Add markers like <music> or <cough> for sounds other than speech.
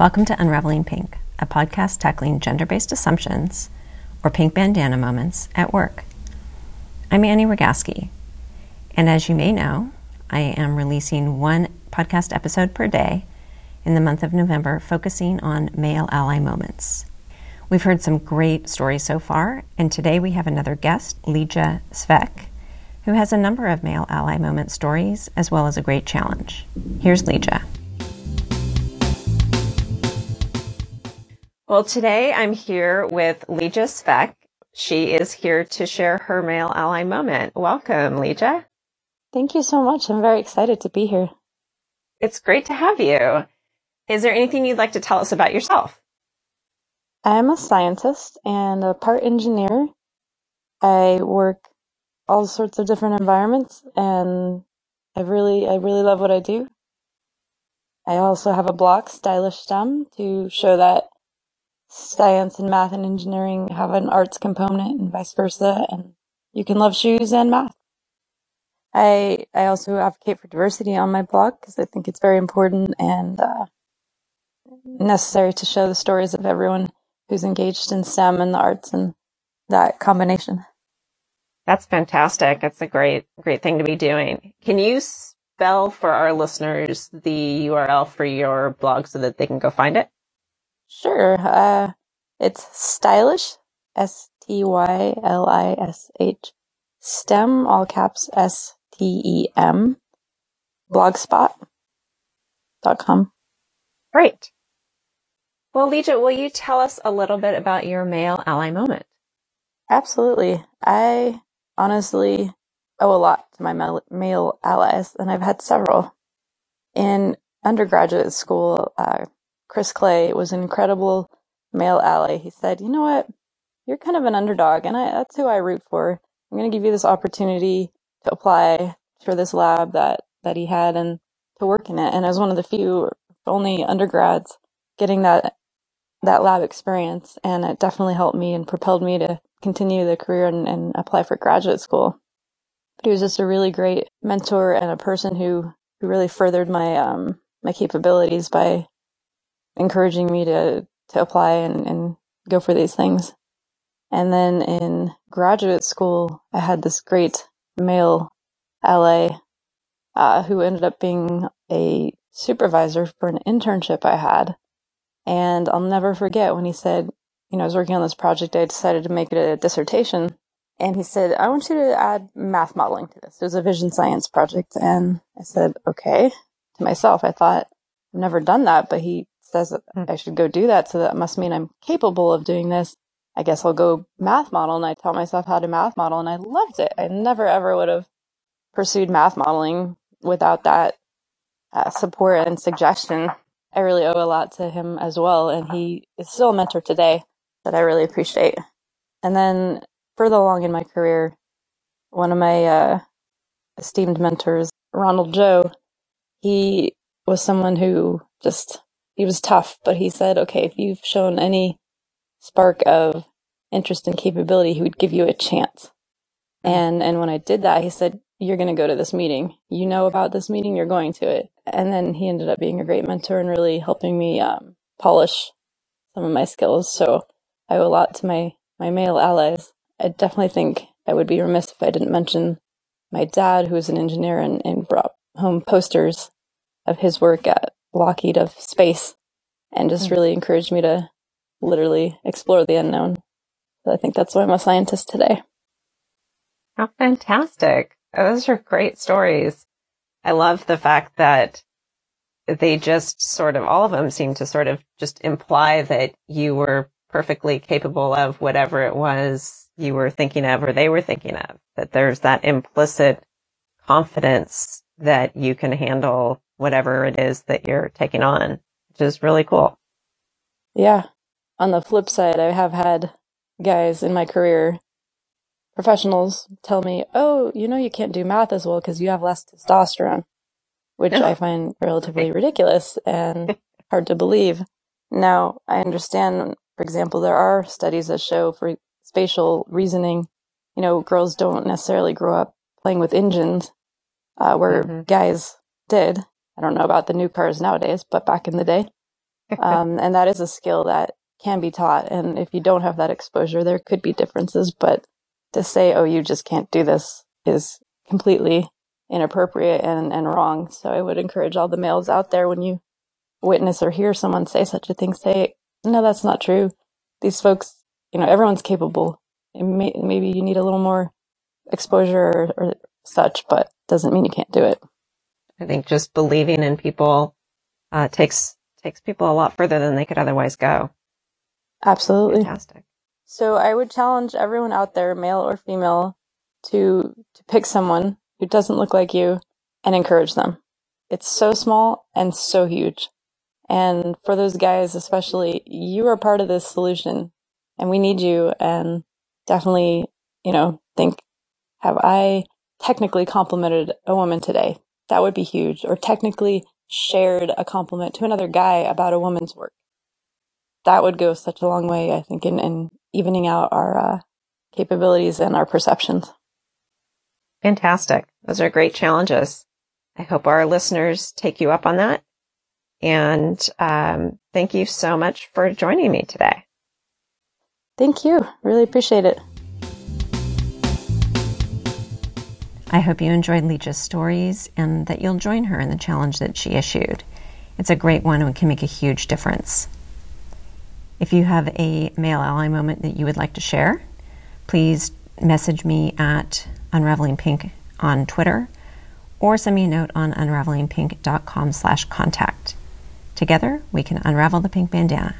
Welcome to Unraveling Pink, a podcast tackling gender based assumptions or pink bandana moments at work. I'm Annie Rogaski, and as you may know, I am releasing one podcast episode per day in the month of November focusing on male ally moments. We've heard some great stories so far, and today we have another guest, Leedjia Svec, who has a number of male ally moment stories as well as a great challenge. Here's Leedjia. Well, today I'm here with Leedjia Svec. She is here to share her male ally moment. Welcome, Leedjia. Thank you so much. I'm very excited to be here. It's great to have you. Is there anything you'd like to tell us about yourself? I am a scientist and a part engineer. I work all sorts of different environments and I really I really love what I do. I also have a blog, Stylish STEM, to show that science and math and engineering have an arts component and vice versa and you can love shoes and math. I i also advocate for diversity on my blog because i think it's very important and uh, necessary to show the stories of everyone who's engaged in stem and the arts and that combination. That's fantastic. That's a great great thing to be doing. Can you spell for our listeners the url for your blog so that they can go find it Sure. Uh, it's stylish, S T Y L I S H, STEM, all caps S T E M, blogspot.com. Great. Well, Leedjia, will you tell us a little bit about your male ally moment? Absolutely. I honestly owe a lot to my male allies, and I've had several. In undergraduate school, uh, Chris Clay was an incredible male ally. He said, "You know what? You're kind of an underdog, and I, that's who I root for. I'm going to give you this opportunity to apply for this lab that that he had and to work in it." And as one of the few, only undergrads getting that that lab experience, and it definitely helped me and propelled me to continue the career and, and apply for graduate school. But he was just a really great mentor and a person who who really furthered my um my capabilities by encouraging me to to apply and, and go for these things. And then in graduate school, I had this great male ally uh, who ended up being a supervisor for an internship I had. And I'll never forget when he said, you know, I was working on this project, I decided to make it a dissertation. And he said, I want you to add math modeling to this. It was a vision science project. And I said, okay. To myself, I thought, I've never done that, but he says hmm. I should go do that. So that must mean I'm capable of doing this. I guess I'll go math model. And I taught myself how to math model and I loved it. I never ever would have pursued math modeling without that uh, support and suggestion. I really owe a lot to him as well. And he is still a mentor today that I really appreciate. And then further along in my career, one of my uh, esteemed mentors, Ronald Joe, he was someone who just he was tough, but he said, okay, if you've shown any spark of interest and capability, he would give you a chance. And, and when I did that, he said, you're going to go to this meeting. You know about this meeting. You're going to it. And then he ended up being a great mentor and really helping me, um, polish some of my skills. So I owe a lot to my, my male allies. I definitely think I would be remiss if I didn't mention my dad, who is an engineer and, and brought home posters of his work at Lockheed of space and just mm-hmm. really encouraged me to literally explore the unknown. So I think that's why I'm a scientist today. How fantastic. Those are great stories. I love the fact that they just sort of, all of them seem to sort of just imply that you were perfectly capable of whatever it was you were thinking of or they were thinking of. That there's that implicit confidence that you can handle whatever it is that you're taking on, which is really cool. Yeah. On the flip side, I have had guys in my career, professionals, tell me, oh, you know, you can't do math as well because you have less testosterone, which I find relatively ridiculous and <laughs> hard to believe. Now, I understand, for example, there are studies that show for spatial reasoning, you know, girls don't necessarily grow up playing with engines, uh, where mm-hmm. guys did. I don't know about the new cars nowadays, but back in the day. <laughs> um, and that is a skill that can be taught. And if you don't have that exposure, there could be differences. But to say, "Oh, you just can't do this," is completely inappropriate and, and wrong. So I would encourage all the males out there when you witness or hear someone say such a thing, say, "No, that's not true." These folks, you know, everyone's capable. May, maybe you need a little more exposure or, or such, but doesn't mean you can't do it. I think just believing in people uh, takes takes people a lot further than they could otherwise go. Absolutely. Fantastic. So I would challenge everyone out there, male or female, to to pick someone who doesn't look like you and encourage them. It's so small and so huge. And for those guys especially, you are part of this solution and we need you and definitely, you know, think have I technically complimented a woman today? That would be huge. Or technically shared a compliment to another guy about a woman's work. That would go such a long way, I think, in, in evening out our uh, capabilities and our perceptions. Fantastic. Those are great challenges. I hope our listeners take you up on that. And um, thank you so much for joining me today. Thank you. Really appreciate it. I hope you enjoyed Leedjia's stories and that you'll join her in the challenge that she issued. It's a great one and can make a huge difference. If you have a male ally moment that you would like to share, please message me at Unraveling Pink on Twitter or send me a note on unravelingpink.com slash contact. Together, we can unravel the pink bandana.